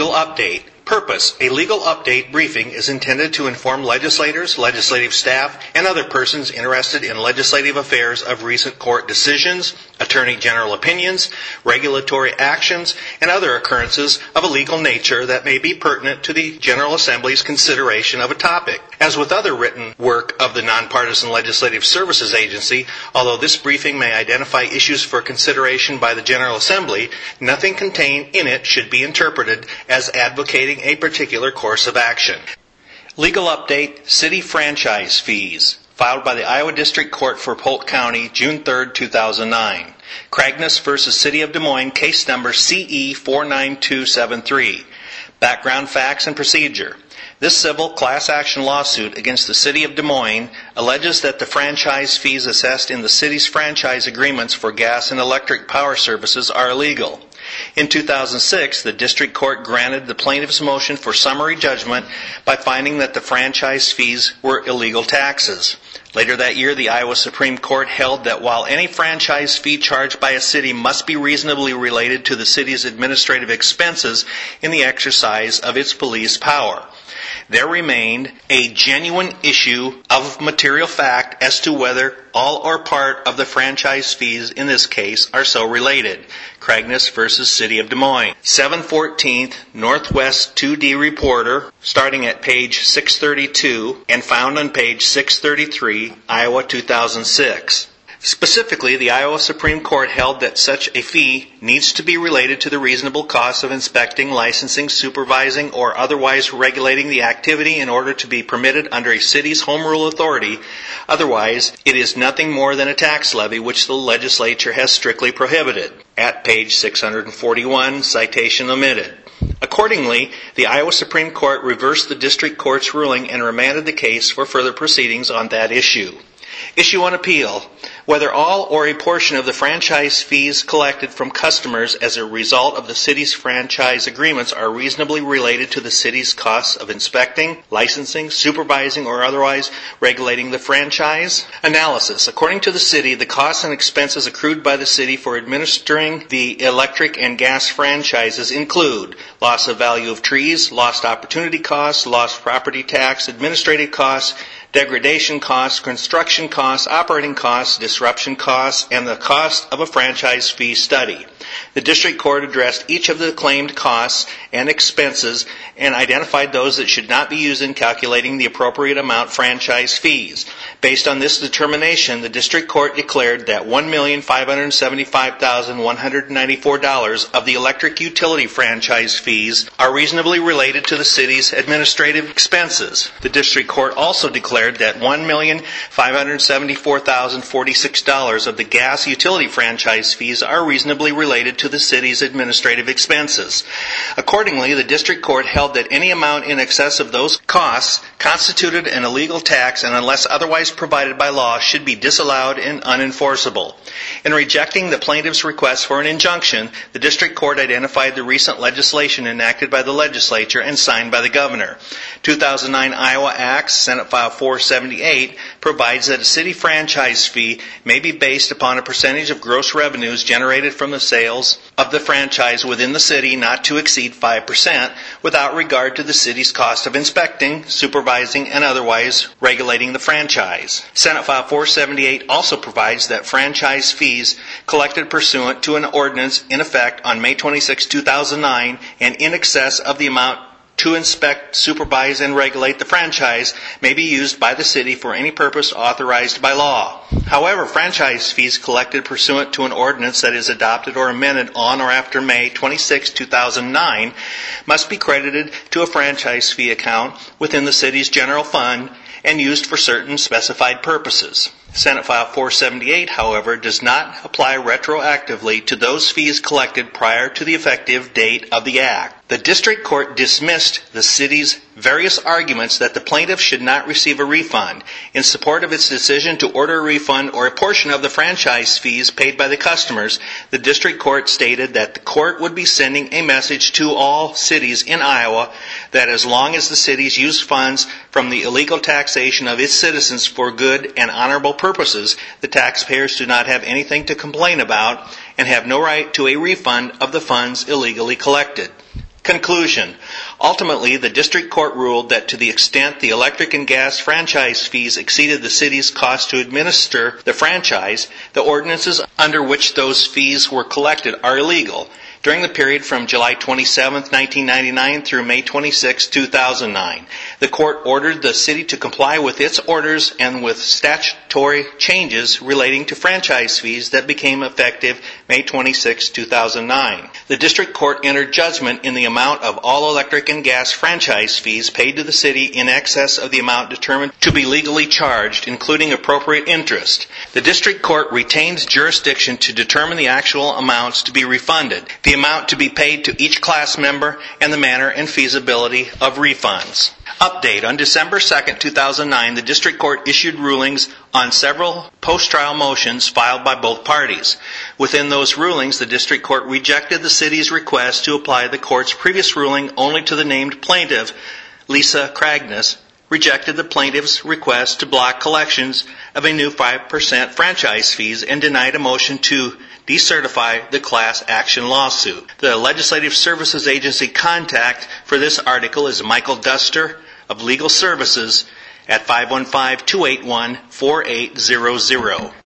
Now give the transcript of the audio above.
Legal Update. Purpose A legal update briefing is intended to inform legislators, legislative staff, and other persons interested in legislative affairs of recent court decisions, attorney general opinions, regulatory actions, and other occurrences of a legal nature that may be pertinent to the General Assembly's consideration of a topic. As with other written work of the Nonpartisan Legislative Services Agency, although this briefing may identify issues for consideration by the General Assembly, nothing contained in it should be interpreted as advocating a particular course of action. Legal Update City Franchise Fees filed by the Iowa District Court for Polk County, June 3, 2009. Kragnes v. City of Des Moines, case number CE 49273. Background facts and procedure. This civil class action lawsuit against the City of Des Moines alleges that the franchise fees assessed in the city's franchise agreements for gas and electric power services are illegal. In 2006, the district court granted the plaintiff's motion for summary judgment by finding that the franchise fees were illegal taxes. Later that year, the Iowa Supreme Court held that while any franchise fee charged by a city must be reasonably related to the city's administrative expenses in the exercise of its police power, there remained a genuine issue of material fact as to whether all or part of the franchise fees in this case are so related. Kragnes v. City of Des Moines. 714th Northwest 2D Reporter, starting at page 632 and found on page 633, Iowa 2006. Specifically, the Iowa Supreme Court held that such a fee needs to be related to the reasonable cost of inspecting, licensing, supervising, or otherwise regulating the activity in order to be permitted under a city's home rule authority. Otherwise, it is nothing more than a tax levy which the legislature has strictly prohibited. At page 641, citation omitted. Accordingly, the Iowa Supreme Court reversed the district court's ruling and remanded the case for further proceedings on that issue. Issue on appeal. Whether all or a portion of the franchise fees collected from customers as a result of the city's franchise agreements are reasonably related to the city's costs of inspecting, licensing, supervising, or otherwise regulating the franchise? Analysis. According to the city, the costs and expenses accrued by the city for administering the electric and gas franchises include loss of value of trees, lost opportunity costs, lost property tax, administrative costs, degradation costs, construction costs, operating costs, disruption costs, and the cost of a franchise fee study. The district court addressed each of the claimed costs and expenses and identified those that should not be used in calculating the appropriate amount franchise fees. Based on this determination, the district court declared that $1,575,194 of the electric utility franchise fees are reasonably related to the city's administrative expenses. The district court also declared that $1,574,046 of the gas utility franchise fees are reasonably related to the city's administrative expenses. Accordingly, the district court held that any amount in excess of those costs constituted an illegal tax and unless otherwise provided by law should be disallowed and unenforceable. In rejecting the plaintiff's request for an injunction, the district court identified the recent legislation enacted by the legislature and signed by the governor. 2009 Iowa Act, Senate File 478, provides that a city franchise fee may be based upon a percentage of gross revenues generated from the sales of the franchise within the city not to exceed 5% without regard to the city's cost of inspecting, supervising, and otherwise regulating the franchise. Senate File 478 also provides that franchise fees collected pursuant to an ordinance in effect on May 26, 2009 and in excess of the amount to inspect, supervise, and regulate the franchise may be used by the city for any purpose authorized by law. However, franchise fees collected pursuant to an ordinance that is adopted or amended on or after May 26, 2009 must be credited to a franchise fee account within the city's general fund and used for certain specified purposes. Senate File 478, however, does not apply retroactively to those fees collected prior to the effective date of the Act. The district court dismissed the city's various arguments that the plaintiff should not receive a refund. In support of its decision to order a refund or a portion of the franchise fees paid by the customers, the district court stated that the court would be sending a message to all cities in Iowa that as long as the cities use funds from the illegal taxation of its citizens for good and honorable purposes, the taxpayers do not have anything to complain about and have no right to a refund of the funds illegally collected. Conclusion. Ultimately, the district court ruled that to the extent the electric and gas franchise fees exceeded the city's cost to administer the franchise, the ordinances under which those fees were collected are illegal. During the period from July 27, 1999 through May 26, 2009, the court ordered the city to comply with its orders and with statutory changes relating to franchise fees that became effective May 26, 2009. The district court entered judgment in the amount of all electric and gas franchise fees paid to the city in excess of the amount determined to be legally charged, including appropriate interest. The district court retains jurisdiction to determine the actual amounts to be refunded, the amount to be paid to each class member, and the manner and feasibility of refunds. Update. On December 2, 2009, the district court issued rulings on several post-trial motions filed by both parties. Within those rulings, the district court rejected the city's request to apply the court's previous ruling only to the named plaintiff, Lisa Kragnes, rejected the plaintiff's request to block collections of a new 5% franchise fees, and denied a motion to decertify the class action lawsuit. The Legislative Services Agency contact for this article is Michael Duster of Legal Services at 515-281-4800.